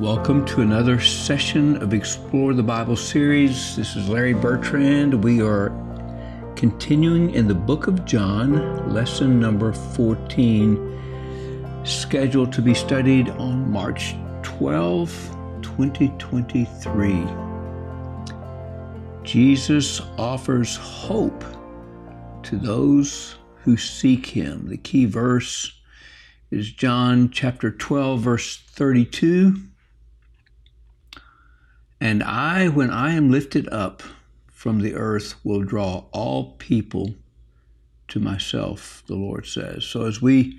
Welcome to another session of Explore the Bible series. This is Larry Bertrand. We are continuing in the book of John, lesson number 14, scheduled to be studied on March 12, 2023. Jesus offers hope to those who seek him. The key verse is John chapter 12, verse 32. And I, when I am lifted up from the earth, will draw all people to myself, the Lord says. So as we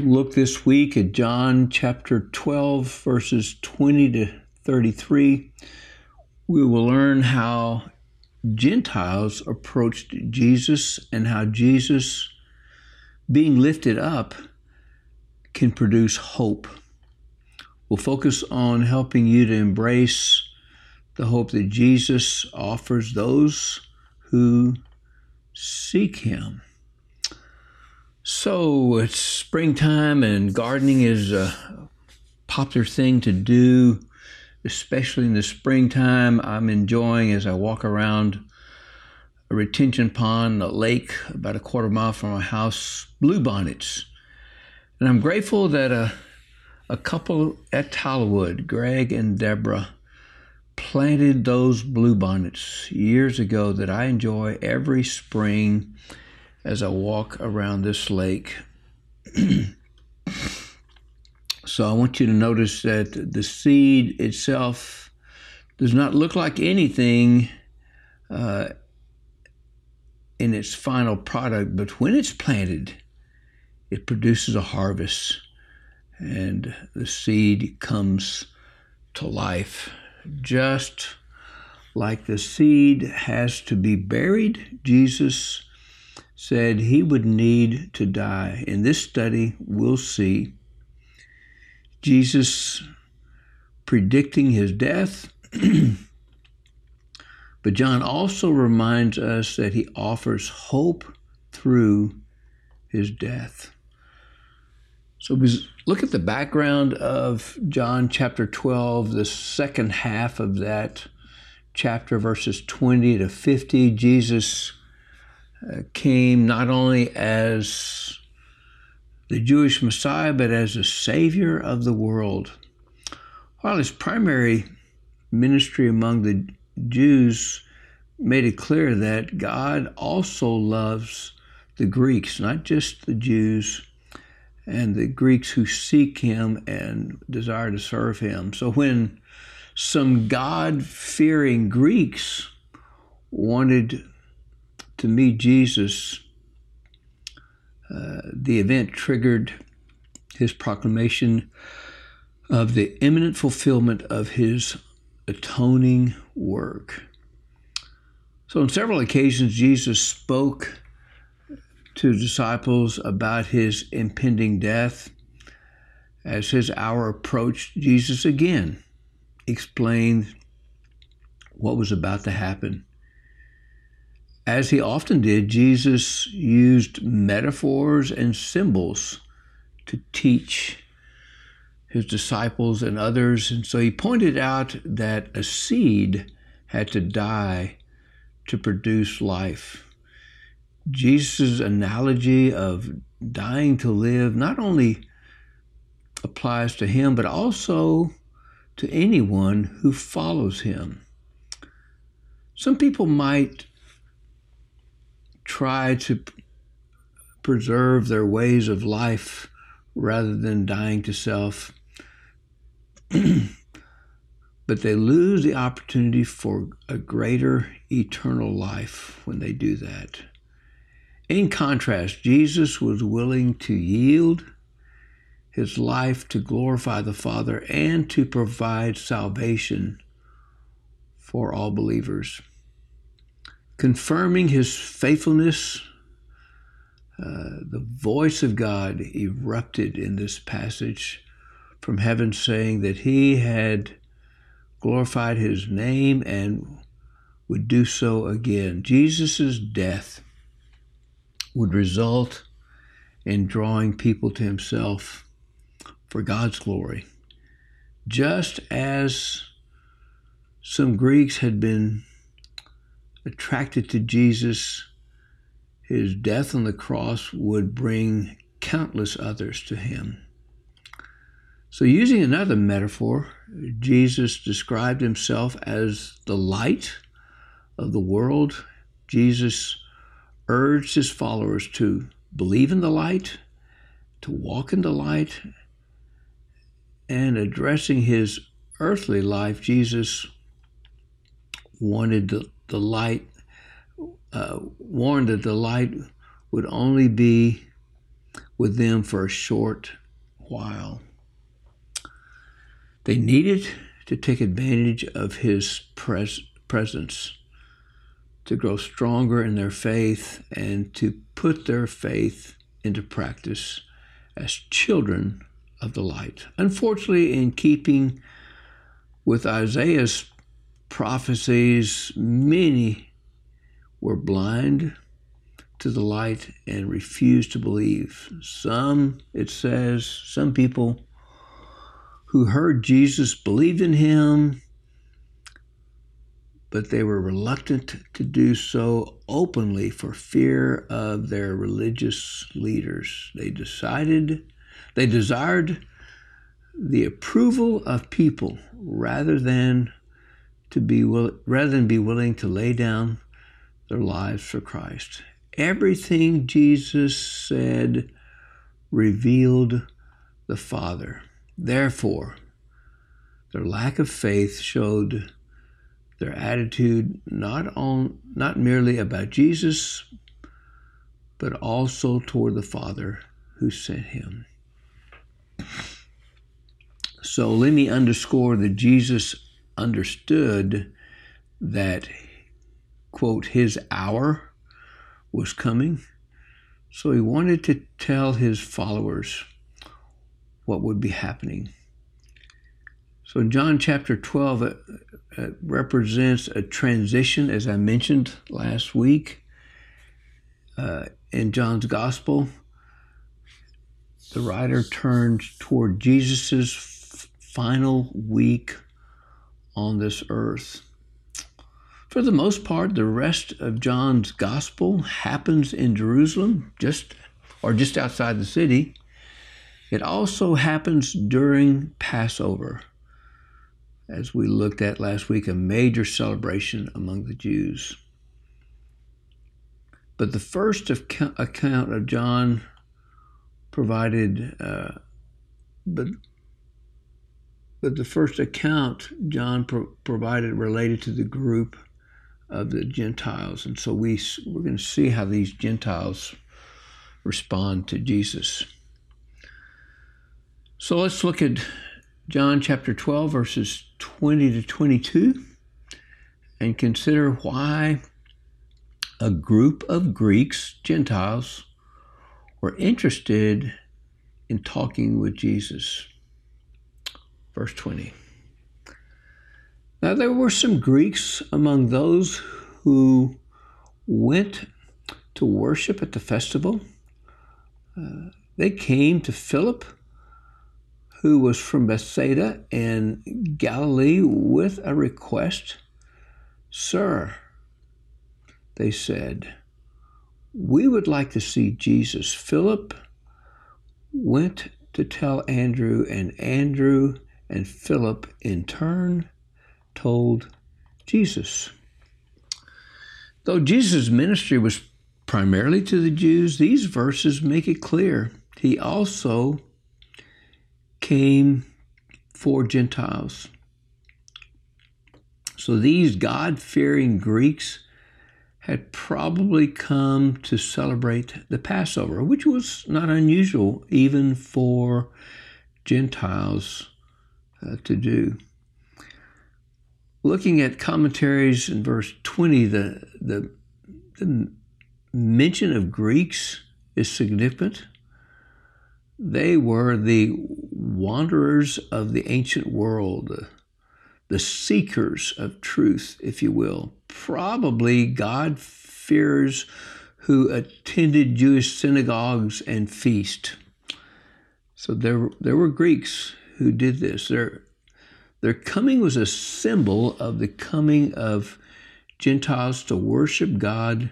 look this week at John chapter 12, verses 20 to 33, we will learn how Gentiles approached Jesus and how Jesus, being lifted up, can produce hope will focus on helping you to embrace the hope that Jesus offers those who seek Him. So it's springtime, and gardening is a popular thing to do, especially in the springtime. I'm enjoying as I walk around a retention pond, a lake about a quarter mile from my house, bluebonnets. And I'm grateful that a a couple at Talwood, Greg and Deborah, planted those bluebonnets years ago that I enjoy every spring as I walk around this lake. so I want you to notice that the seed itself does not look like anything uh, in its final product, but when it's planted, it produces a harvest and the seed comes to life. Just like the seed has to be buried, Jesus said he would need to die. In this study, we'll see Jesus predicting his death. but John also reminds us that he offers hope through his death. So look at the background of John chapter 12, the second half of that chapter, verses 20 to 50. Jesus uh, came not only as the Jewish Messiah, but as the Savior of the world. While his primary ministry among the Jews made it clear that God also loves the Greeks, not just the Jews and the Greeks who seek him and desire to serve him. So when some God fearing Greeks wanted to meet Jesus, uh, the event triggered his proclamation of the imminent fulfillment of his atoning work. So, on several occasions, Jesus spoke to disciples about his impending death. As his hour approached, Jesus again explained what was about to happen. As he often did, Jesus used metaphors and symbols to teach his disciples and others. And so he pointed out that a seed had to die to produce life. Jesus' analogy of dying to live not only applies to him, but also to anyone who follows him. Some people might try to preserve their ways of life rather than dying to self, but they lose the opportunity for a greater eternal life when they do that. In contrast, Jesus was willing to yield his life to glorify the Father and to provide salvation for all believers. Confirming his faithfulness, uh, the voice of God erupted in this passage from heaven, saying that he had glorified his name and would do so again. Jesus' death would result in drawing people to himself for God's glory. just as some Greeks had been attracted to Jesus, his death on the cross would bring countless others to him. So, using another metaphor, Jesus described himself as the light of the world. Jesus urged his followers to believe in the light, to walk in the light, and addressing his earthly life, Jesus wanted the, the light, uh, warned that the light would only be with them for a short while. They needed to take advantage of his pres- presence to grow stronger in their faith and to put their faith into practice as children of the light. Unfortunately, in keeping with Isaiah's prophecies, many were blind to the light and refused to believe. Some, it says, some people who heard Jesus believed in him, but they were reluctant to do so openly for fear of their religious leaders. They decided, they desired the approval of people rather than to be will, rather than be willing to lay down their lives for Christ. Everything Jesus said revealed the Father. Therefore, their lack of faith showed their attitude not on not merely about Jesus, but also toward the Father who sent him. So let me underscore that Jesus understood that, quote, his hour was coming. So he wanted to tell his followers what would be happening. So in John chapter 12, it represents a transition, as I mentioned last week. Uh, in John's gospel, the writer turns toward Jesus' final week on this earth. For the most part, the rest of John's gospel happens in Jerusalem, just or just outside the city. It also happens during Passover, as we looked at last week, a major celebration among the Jews. But the first account of John provided, uh, but but the first account John pro- provided related to the group of the Gentiles. And so we, we're going to see how these Gentiles respond to Jesus. So let's look at John chapter 12, verses 20 to 22, and consider why a group of Greeks, Gentiles, were interested in talking with Jesus. Verse 20. Now there were some Greeks among those who went to worship at the festival. Uh, they came to Philip, who was from Bethsaida in Galilee, with a request. Sir, they said, we would like to see Jesus. Philip went to tell Andrew, and Andrew and Philip in turn told Jesus. Though Jesus' ministry was primarily to the Jews, these verses make it clear he also came for Gentiles. So these God fearing Greeks had probably come to celebrate the Passover, which was not unusual even for Gentiles uh, to do. Looking at commentaries in verse 20, the, the, the mention of Greeks is significant. They were the wanderers of the ancient world, the, seekers of truth, if you will. Probably God fearers who attended Jewish synagogues and feast. So there, there were Greeks who did this. There, Their coming was a symbol of the coming of Gentiles to worship God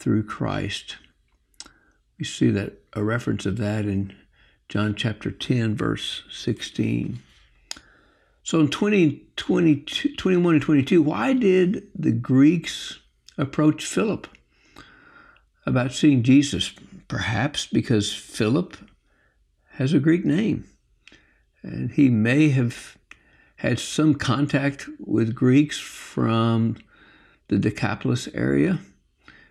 through Christ. We see that a reference of that in John chapter 10, verse 16. So in 20, 20, 21 and 22, why did the Greeks approach Philip about seeing Jesus? Perhaps because Philip has a Greek name. And he may have had some contact with Greeks from the Decapolis area.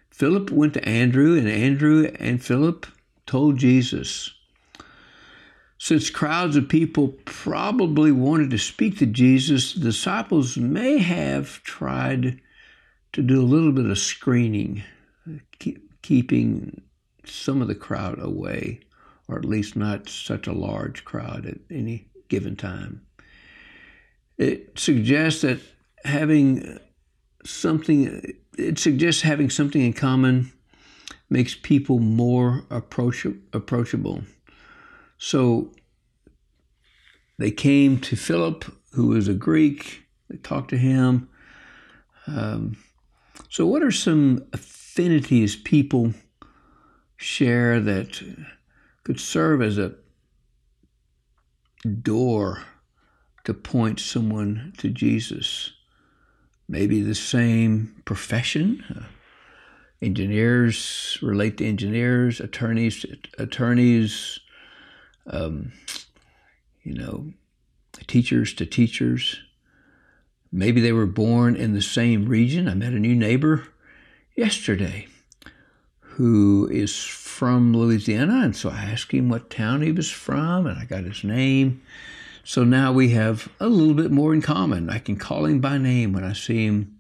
Philip went to Andrew, and Andrew and Philip told Jesus. Since crowds of people probably wanted to speak to Jesus, the disciples may have tried to do a little bit of screening, keeping some of the crowd away, or at least not such a large crowd at any given time. It suggests that having something, it suggests having something in common makes people more approach, approachable. So they came to Philip, who was a Greek. They talked to him. Um, so, what are some affinities people share that could serve as a door to point someone to Jesus? Maybe the same profession. Uh, engineers relate to engineers, attorneys to attorneys, um, you know, teachers to teachers. Maybe they were born in the same region. I met a new neighbor yesterday who is from Louisiana, and so I asked him what town he was from, and I got his name. So now we have a little bit more in common. I can call him by name when I see him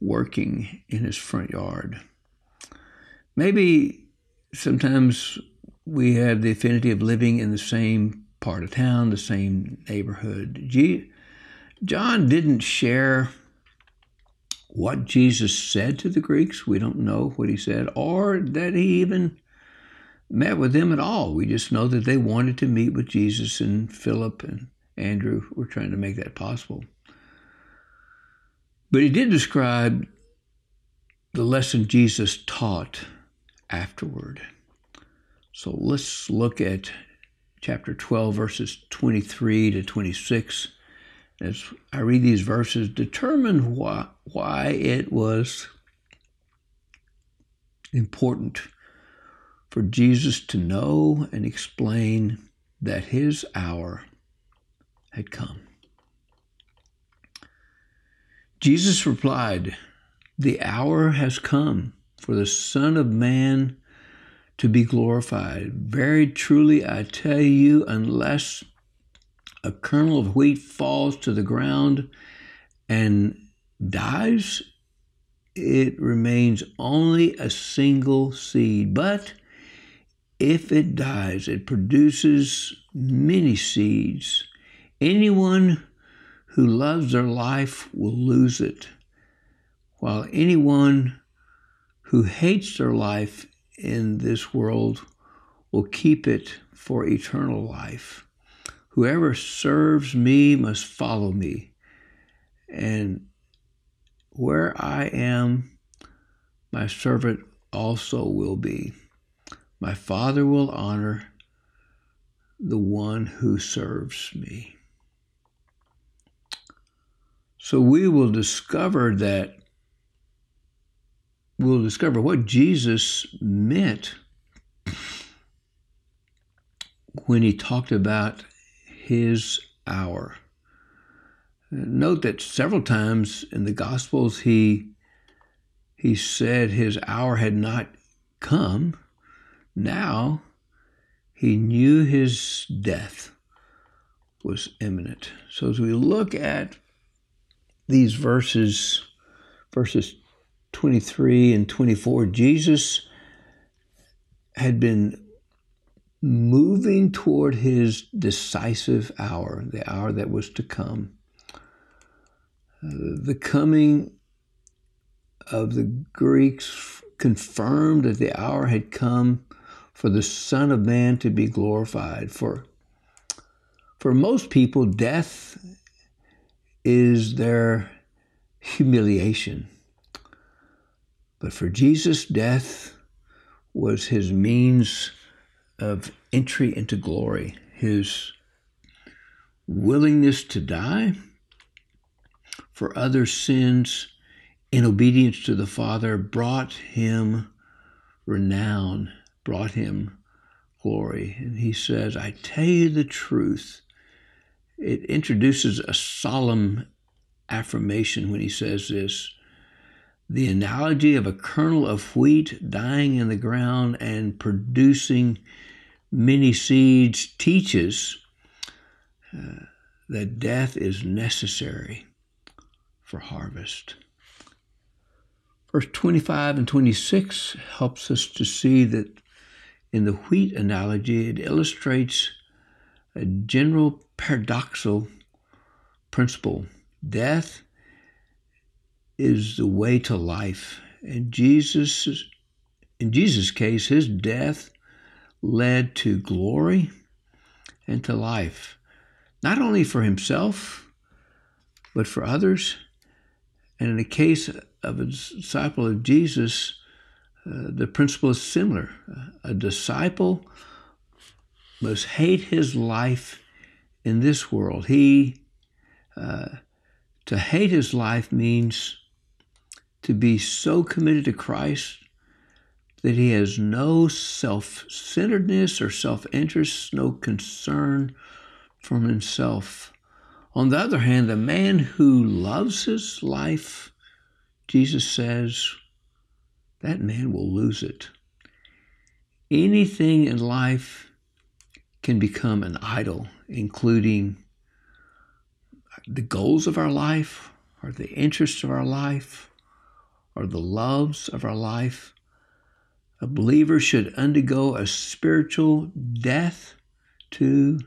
working in his front yard. Maybe sometimes we have the affinity of living in the same part of town, the same neighborhood. John didn't share what Jesus said to the Greeks. We don't know what he said, or that he even met with them at all. We just know that they wanted to meet with Jesus, and Philip and Andrew were trying to make that possible. But he did describe the lesson Jesus taught afterward. So let's look at chapter 12, verses 23 to 26. As I read these verses, determine why, why it was important for Jesus to know and explain that his hour had come. Jesus replied, The hour has come for the Son of Man to be glorified. Very truly, I tell you, unless a kernel of wheat falls to the ground and dies, it remains only a single seed. But if it dies, it produces many seeds. Anyone who loves their life will lose it, while anyone who hates their life in this world will keep it for eternal life. Whoever serves me must follow me, and where I am, my servant also will be. My Father will honor the one who serves me. So we will discover that we'll discover what Jesus meant when he talked about his hour. Note that several times in the Gospels he he said his hour had not come. Now he knew his death was imminent. So as we look at these verses, verses 23 and 24, Jesus had been moving toward his decisive hour, the hour that was to come. Uh, the coming of the Greeks confirmed that the hour had come for the Son of Man to be glorified. For, for most people, death is their humiliation. But for Jesus, death was his means of entry into glory, his willingness to die for other sins in obedience to the Father brought him renown, brought him glory. And he says, I tell you the truth. It introduces a solemn affirmation when he says this. The analogy of a kernel of wheat dying in the ground and producing many seeds teaches uh, that death is necessary for harvest. Verse 25 and 26 helps us to see that in the wheat analogy, it illustrates a general paradoxal principle. Death is the way to life. And Jesus, in Jesus' case, his death led to glory and to life, not only for himself, but for others. And in the case of a disciple of Jesus, uh, the principle is similar. A disciple must hate his life in this world. He uh, to hate his life means to be so committed to Christ that he has no self centeredness or self interest, no concern from himself. On the other hand, the man who loves his life, Jesus says, that man will lose it. Anything in life can become an idol, including the goals of our life, or the interests of our life, or the loves of our life. A believer should undergo a spiritual death to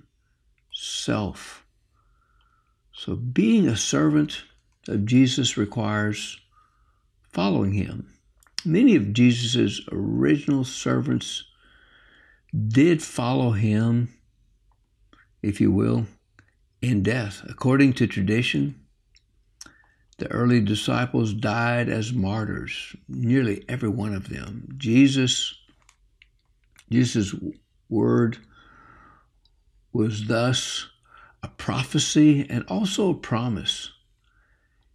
self. So, being a servant of Jesus requires following him. Many of Jesus' original servants did follow him, if you will, in death. According to tradition, the early disciples died as martyrs, nearly every one of them. Jesus, Jesus' word was thus a prophecy and also a promise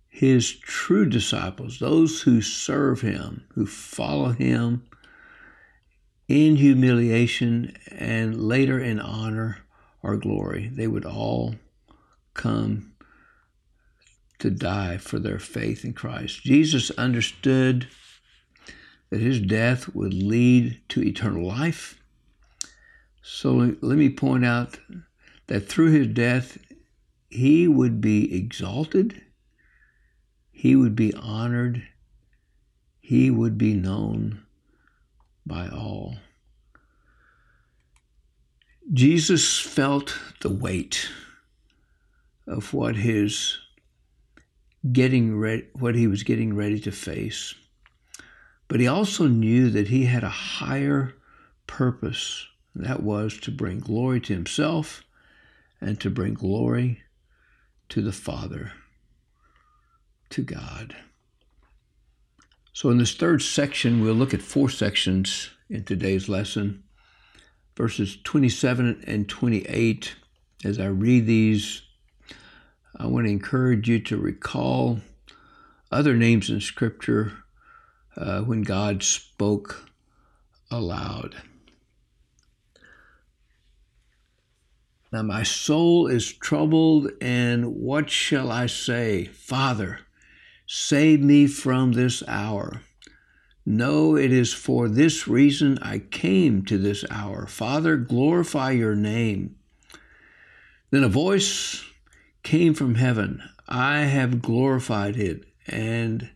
his true disciples, those who serve him, who follow him in humiliation and later in honor or glory, they would all come to die for their faith in Christ. Jesus understood that his death would lead to eternal life. So let me point out that through his death, he would be exalted he would be honored, he would be known by all. Jesus felt the weight of what his getting ready, what he was getting ready to face. But he also knew that he had a higher purpose. That was to bring glory to himself and to bring glory to the Father to God. So, in this third section, we'll look at four sections in today's lesson verses 27 and 28. As I read these, I want to encourage you to recall other names in Scripture uh, when God spoke aloud. Now my soul is troubled, and what shall I say? Father, Save me from this hour. No, it is for this reason I came to this hour. Father, glorify your name. Then a voice came from heaven I have glorified it and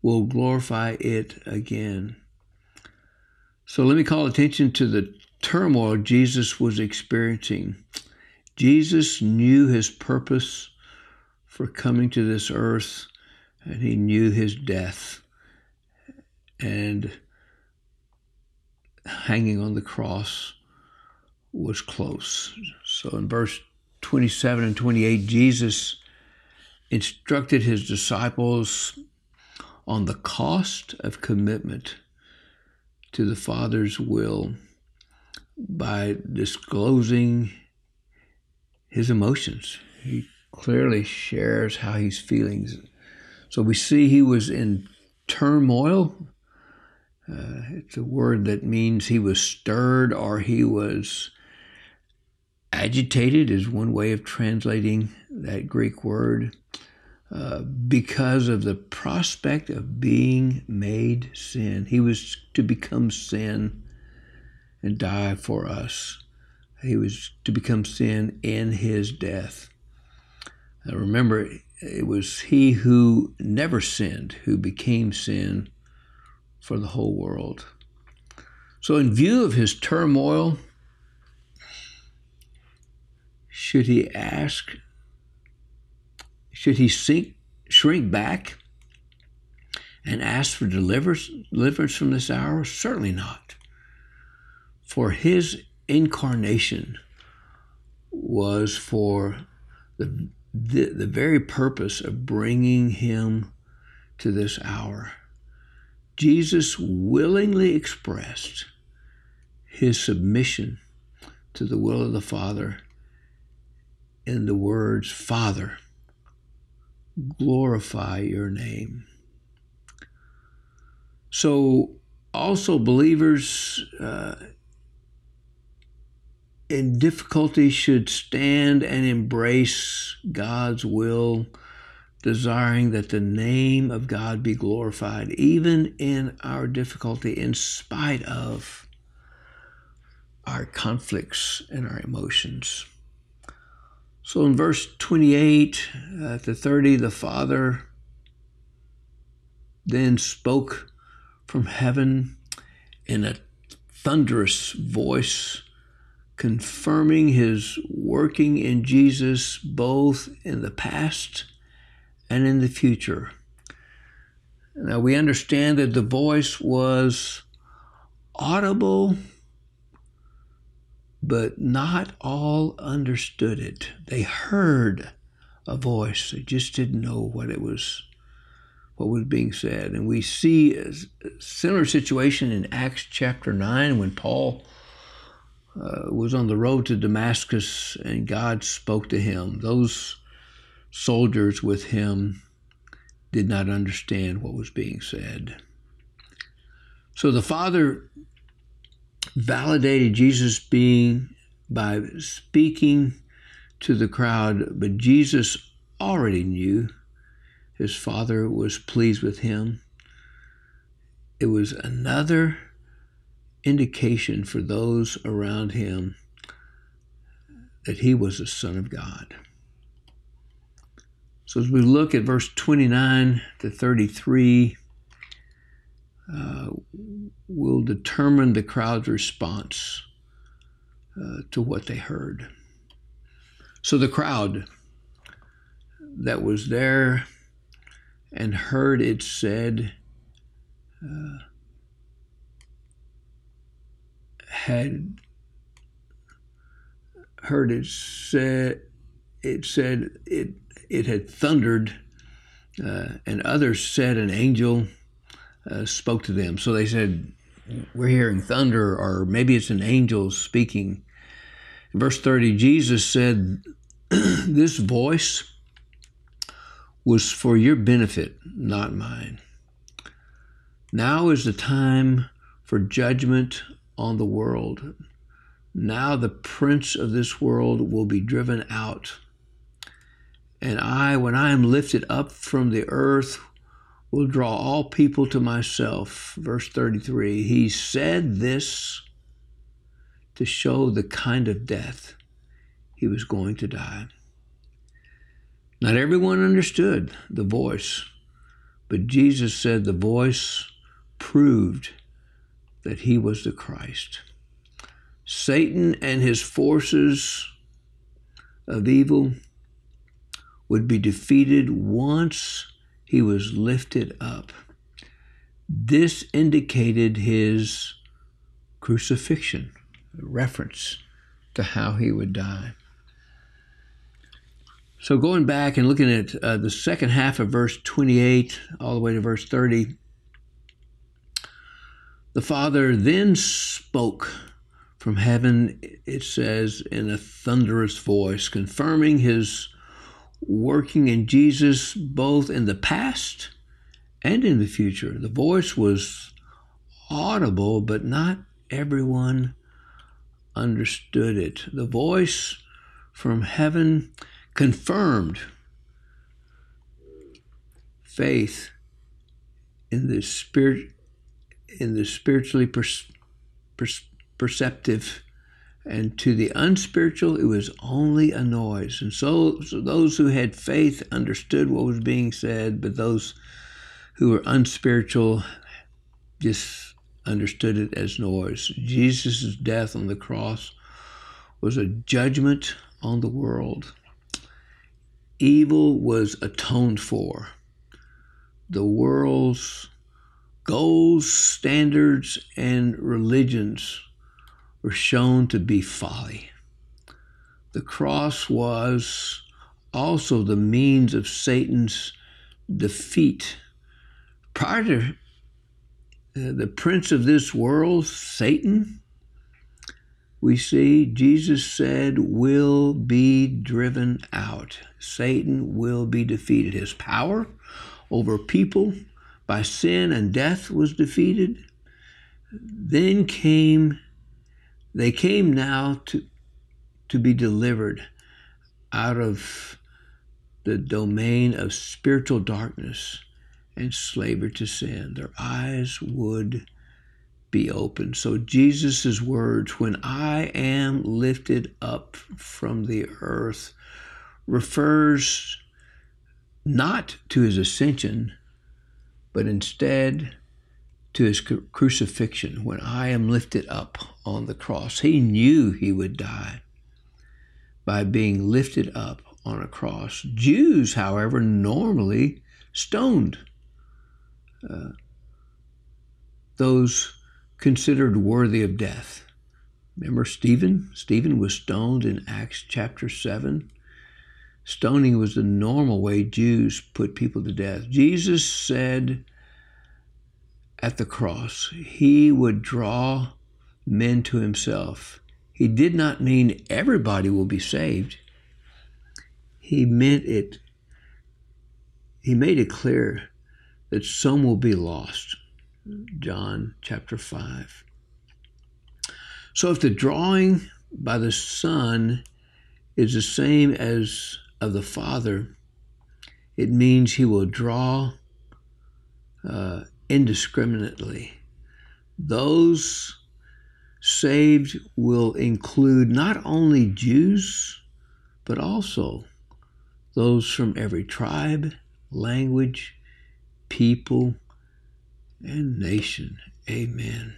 will glorify it again. So let me call attention to the turmoil Jesus was experiencing. Jesus knew his purpose for coming to this earth and he knew his death and hanging on the cross was close. So in verse 27 and 28, Jesus instructed his disciples on the cost of commitment to the Father's will by disclosing his emotions. He clearly shares how he's feeling. So we see he was in turmoil. Uh, it's a word that means he was stirred or he was agitated, is one way of translating that Greek word. Uh, because of the prospect of being made sin. He was to become sin and die for us. He was to become sin in his death. Now remember, it was he who never sinned who became sin for the whole world. So, in view of his turmoil, should he ask should he sink, shrink back and ask for deliverance, from this hour? Certainly not. For his incarnation was for the, the, the very purpose of bringing him to this hour. Jesus willingly expressed his submission to the will of the Father in the words, Father, glorify your name. So, also, believers uh, in difficulty should stand and embrace God's will, desiring that the name of God be glorified, even in our difficulty, in spite of our conflicts and our emotions. So in verse 28 uh, to 30, the Father then spoke from heaven in a thunderous voice, confirming his working in Jesus both in the past and in the future. Now we understand that the voice was audible but not all understood it. They heard a voice, they just didn't know what it was, what was being said. And we see a similar situation in Acts chapter 9 when Paul uh, was on the road to Damascus and God spoke to him. Those soldiers with him did not understand what was being said. So the Father validated Jesus being by speaking to the crowd, but Jesus already knew his father was pleased with him. It was another indication for those around him that he was the Son of God. So as we look at verse 29 to 33, uh, will determine the crowd's response uh, to what they heard. So the crowd that was there and heard it said, uh, had heard it said it said it it had thundered uh, and others said an angel uh, spoke to them. So they said, We're hearing thunder, or maybe it's an angel speaking. In verse 30, Jesus said, This voice was for your benefit, not mine. Now is the time for judgment on the world. Now the prince of this world will be driven out. And I, when I am lifted up from the earth, will draw all people to myself. Verse 33 He said this to show the kind of death he was going to die. Not everyone understood the voice, but Jesus said the voice proved that he was the Christ. Satan and his forces of evil would be defeated once he was lifted up. This indicated his crucifixion, a reference to how he would die. So going back and looking at uh, the second half of verse 28 all the way to verse 30, the Father then spoke from heaven, it says, in a thunderous voice, confirming his working in Jesus both in the past and in the future. The voice was audible, but not everyone understood it. The voice from heaven confirmed faith in the spirit in the spiritually per, per, perceptive and to the unspiritual it was only a noise. And so, so those who had faith understood what was being said but those who were unspiritual just understood it as noise. Jesus' death on the cross was a judgment on the world. Evil was atoned for. The world's goals, standards, and religions were shown to be folly. The cross was also the means of Satan's defeat. Prior to uh, the prince of this world, Satan, we see Jesus said, will be driven out. Satan will be defeated. His power over people by sin and death was defeated. Then came, they came now to, to be delivered out of the domain of spiritual darkness and slavery to sin. Their eyes would be open. So Jesus' words, when I am lifted up from the earth, refers not to his ascension, but instead to his crucifixion when I am lifted up on the cross. He knew he would die by being lifted up on a cross. Jews, however, normally stoned uh, those considered worthy of death. Remember Stephen? Stephen was stoned in Acts chapter 7. Stoning was the normal way Jews put people to death. Jesus said at the cross, he would draw men to himself. He did not mean everybody will be saved. He meant it, he made it clear that some will be lost. John chapter 5. So if the drawing by the Son is the same as of the Father, it means he will draw uh, indiscriminately. Those saved will include not only Jews, but also those from every tribe, language, people, and nation. Amen.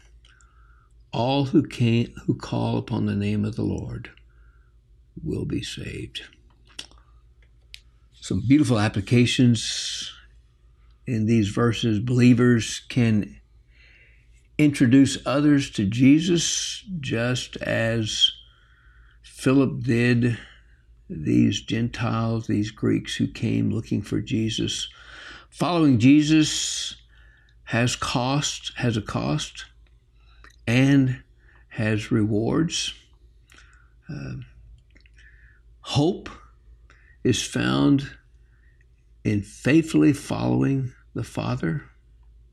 All who can who call upon the name of the Lord will be saved some beautiful applications in these verses. Believers can introduce others to Jesus just as Philip did these Gentiles, these Greeks who came looking for Jesus. Following Jesus has cost, has a cost, and has rewards. Uh, hope is found in faithfully following the Father.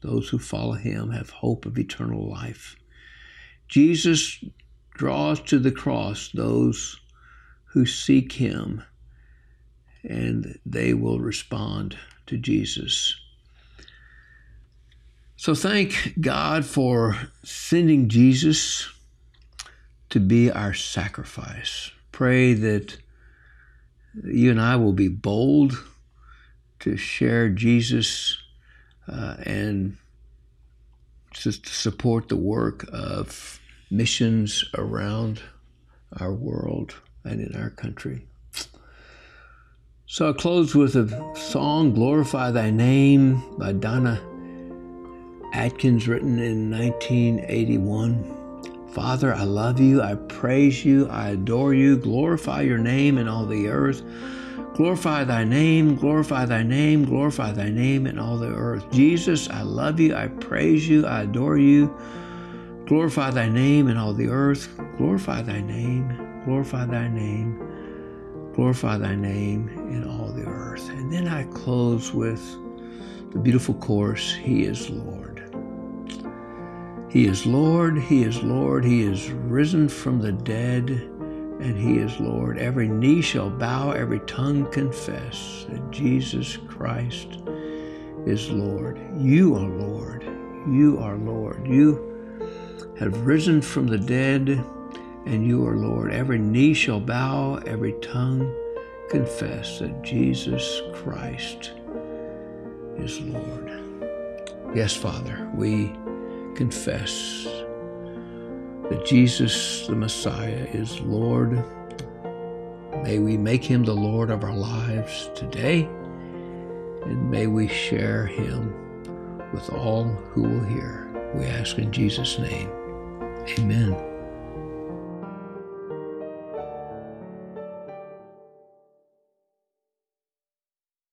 Those who follow him have hope of eternal life. Jesus draws to the cross those who seek him, and they will respond to Jesus. So thank God for sending Jesus to be our sacrifice. Pray that you and I will be bold to share Jesus uh, and just to support the work of missions around our world and in our country. So I'll close with a song, Glorify Thy Name, by Donna Adkins, written in 1981. Father, I love you. I praise you. I adore you. Glorify your name in all the earth. Glorify thy name, glorify thy name, glorify thy name in all the earth. Jesus, I love you, I praise you, I adore you. Glorify thy name in all the earth. Glorify thy name, glorify thy name, glorify thy name in all the earth. And then I close with the beautiful chorus He is Lord. He is Lord, He is Lord, He is risen from the dead and he is Lord. Every knee shall bow, every tongue confess that Jesus Christ is Lord. You are Lord. You are Lord. You have risen from the dead, and you are Lord. Every knee shall bow, every tongue confess that Jesus Christ is Lord. Yes, Father, we confess that Jesus, the Messiah, is Lord. May we make him the Lord of our lives today, and may we share him with all who will hear. We ask in Jesus' name. Amen.